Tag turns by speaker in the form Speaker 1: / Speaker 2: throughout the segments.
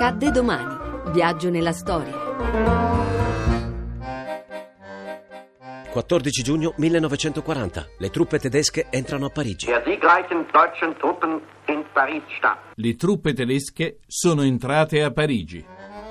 Speaker 1: Accadde domani. Viaggio nella storia.
Speaker 2: 14 giugno 1940. Le truppe tedesche entrano a Parigi.
Speaker 3: Le truppe tedesche sono entrate a Parigi.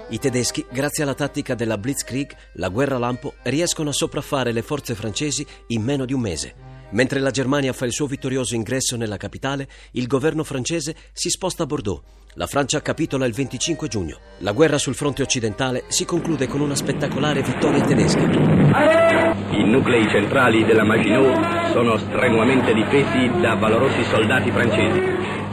Speaker 2: I tedeschi, grazie alla tattica della Blitzkrieg, la guerra lampo, riescono a sopraffare le forze francesi in meno di un mese. Mentre la Germania fa il suo vittorioso ingresso nella capitale, il governo francese si sposta a Bordeaux. La Francia capitola il 25 giugno. La guerra sul fronte occidentale si conclude con una spettacolare vittoria tedesca.
Speaker 4: I nuclei centrali della Maginot sono strenuamente difesi da valorosi soldati francesi.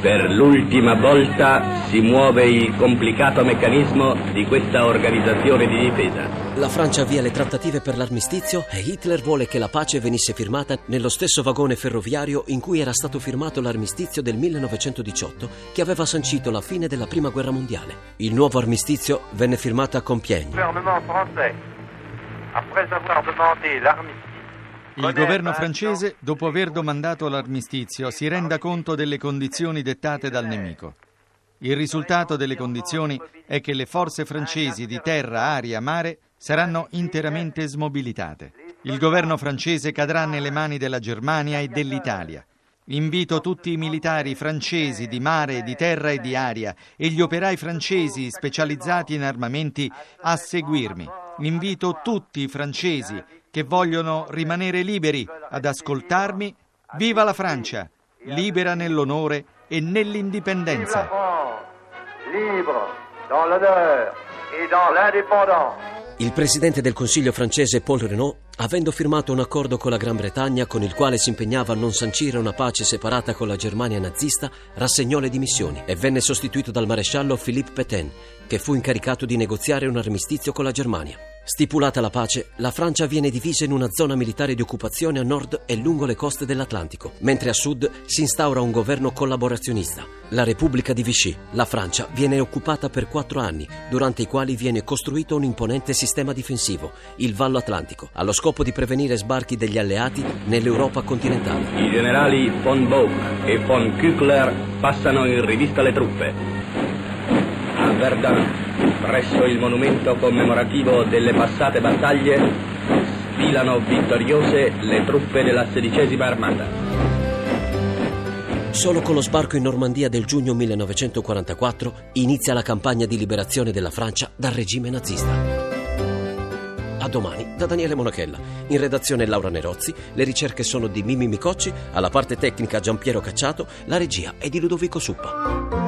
Speaker 4: Per l'ultima volta si muove il complicato meccanismo di questa organizzazione di difesa.
Speaker 2: La Francia avvia le trattative per l'armistizio e Hitler vuole che la pace venisse firmata nello stesso vagone ferroviario in cui era stato firmato l'armistizio del 1918 che aveva sancito la fine della Prima Guerra Mondiale. Il nuovo armistizio venne firmato a Compiègne.
Speaker 5: Il governo francese, dopo aver domandato l'armistizio, si renda conto delle condizioni dettate dal nemico. Il risultato delle condizioni è che le forze francesi di terra, aria, mare saranno interamente smobilitate. Il governo francese cadrà nelle mani della Germania e dell'Italia. Invito tutti i militari francesi di mare, di terra e di aria e gli operai francesi specializzati in armamenti a seguirmi. Invito tutti i francesi che vogliono rimanere liberi ad ascoltarmi. Viva la Francia, libera nell'onore e nell'indipendenza.
Speaker 6: Libre dans l'honneur et dans l'indépendance.
Speaker 2: Il presidente del Consiglio francese Paul Renault, avendo firmato un accordo con la Gran Bretagna con il quale si impegnava a non sancire una pace separata con la Germania nazista, rassegnò le dimissioni e venne sostituito dal maresciallo Philippe Pétain, che fu incaricato di negoziare un armistizio con la Germania. Stipulata la pace, la Francia viene divisa in una zona militare di occupazione a nord e lungo le coste dell'Atlantico, mentre a sud si instaura un governo collaborazionista. La Repubblica di Vichy, la Francia, viene occupata per quattro anni, durante i quali viene costruito un imponente sistema difensivo, il Vallo Atlantico, allo scopo di prevenire sbarchi degli alleati nell'Europa continentale.
Speaker 4: I generali von Bock e von Küchler passano in rivista le truppe. Verdun, presso il monumento commemorativo delle passate battaglie, sfilano vittoriose le truppe della sedicesima armata.
Speaker 2: Solo con lo sbarco in Normandia del giugno 1944 inizia la campagna di liberazione della Francia dal regime nazista. A domani da Daniele Monachella. In redazione Laura Nerozzi, le ricerche sono di Mimmi Micocci, alla parte tecnica Giampiero Cacciato, la regia è di Ludovico Suppa.